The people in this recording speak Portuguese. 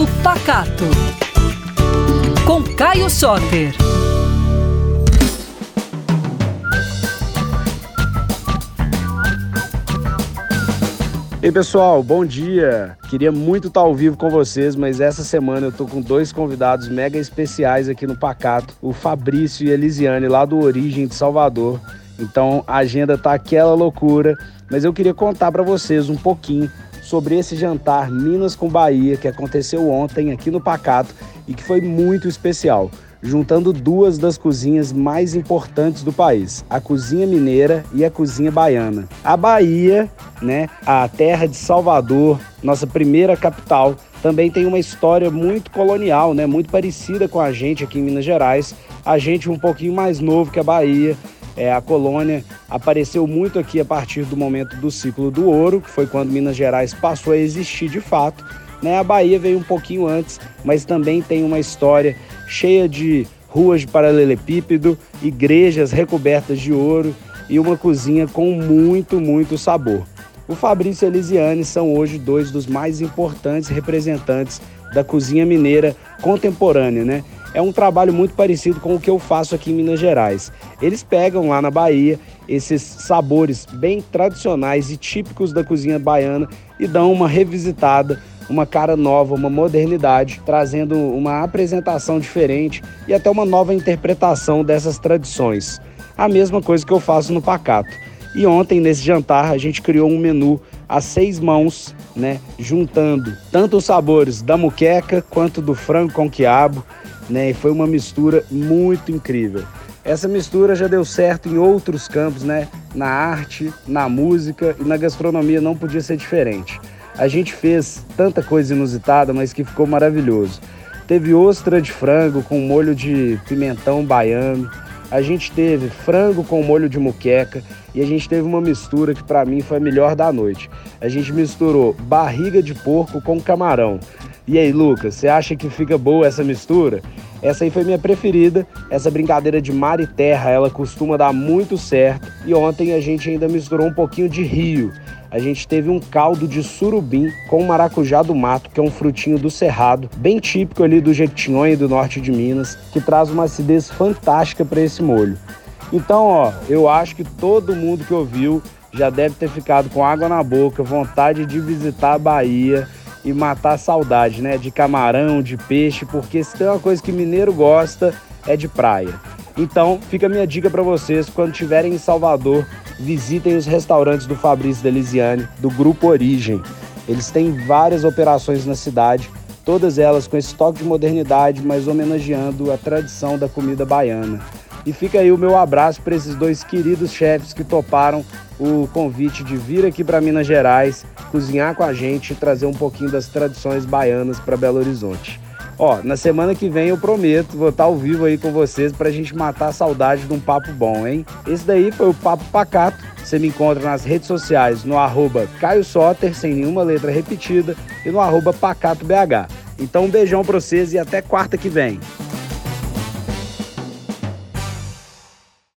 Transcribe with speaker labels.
Speaker 1: Papo Pacato. Com Caio Soter.
Speaker 2: Ei pessoal, bom dia! Queria muito estar ao vivo com vocês, mas essa semana eu tô com dois convidados mega especiais aqui no Pacato, o Fabrício e a Elisiane, lá do Origem de Salvador. Então a agenda tá aquela loucura, mas eu queria contar para vocês um pouquinho sobre esse jantar Minas com Bahia que aconteceu ontem aqui no Pacato e que foi muito especial juntando duas das cozinhas mais importantes do país, a cozinha mineira e a cozinha baiana. A Bahia, né, a terra de Salvador, nossa primeira capital, também tem uma história muito colonial, né, muito parecida com a gente aqui em Minas Gerais. A gente um pouquinho mais novo que a Bahia, é, a colônia apareceu muito aqui a partir do momento do ciclo do ouro, que foi quando Minas Gerais passou a existir de fato. Né? A Bahia veio um pouquinho antes, mas também tem uma história cheia de ruas de paralelepípedo, igrejas recobertas de ouro e uma cozinha com muito, muito sabor. O Fabrício e a Elisiane são hoje dois dos mais importantes representantes da cozinha mineira contemporânea, né? É um trabalho muito parecido com o que eu faço aqui em Minas Gerais. Eles pegam lá na Bahia esses sabores bem tradicionais e típicos da cozinha baiana e dão uma revisitada uma cara nova, uma modernidade, trazendo uma apresentação diferente e até uma nova interpretação dessas tradições. A mesma coisa que eu faço no Pacato. E ontem, nesse jantar, a gente criou um menu a seis mãos, né, juntando tanto os sabores da muqueca quanto do frango com quiabo, né, e foi uma mistura muito incrível. Essa mistura já deu certo em outros campos, né, na arte, na música e na gastronomia não podia ser diferente. A gente fez tanta coisa inusitada, mas que ficou maravilhoso. Teve ostra de frango com molho de pimentão baiano. A gente teve frango com molho de muqueca e a gente teve uma mistura que para mim foi a melhor da noite. A gente misturou barriga de porco com camarão. E aí, Lucas, você acha que fica boa essa mistura? Essa aí foi minha preferida. Essa brincadeira de mar e terra, ela costuma dar muito certo. E ontem a gente ainda misturou um pouquinho de rio a gente teve um caldo de surubim com maracujá do mato, que é um frutinho do cerrado, bem típico ali do Jequitinhonha do norte de Minas, que traz uma acidez fantástica para esse molho. Então, ó, eu acho que todo mundo que ouviu já deve ter ficado com água na boca, vontade de visitar a Bahia e matar a saudade, né? De camarão, de peixe, porque se tem uma coisa que mineiro gosta é de praia. Então, fica a minha dica para vocês, quando estiverem em Salvador, visitem os restaurantes do Fabrício Delisiane, do Grupo Origem. Eles têm várias operações na cidade, todas elas com esse toque de modernidade, mas homenageando a tradição da comida baiana. E fica aí o meu abraço para esses dois queridos chefes que toparam o convite de vir aqui para Minas Gerais, cozinhar com a gente e trazer um pouquinho das tradições baianas para Belo Horizonte. Ó, na semana que vem eu prometo, vou estar ao vivo aí com vocês pra gente matar a saudade de um papo bom, hein? Esse daí foi o Papo Pacato. Você me encontra nas redes sociais no arroba Caio Soter, sem nenhuma letra repetida, e no arroba PacatoBH. Então um beijão pra vocês e até quarta que vem.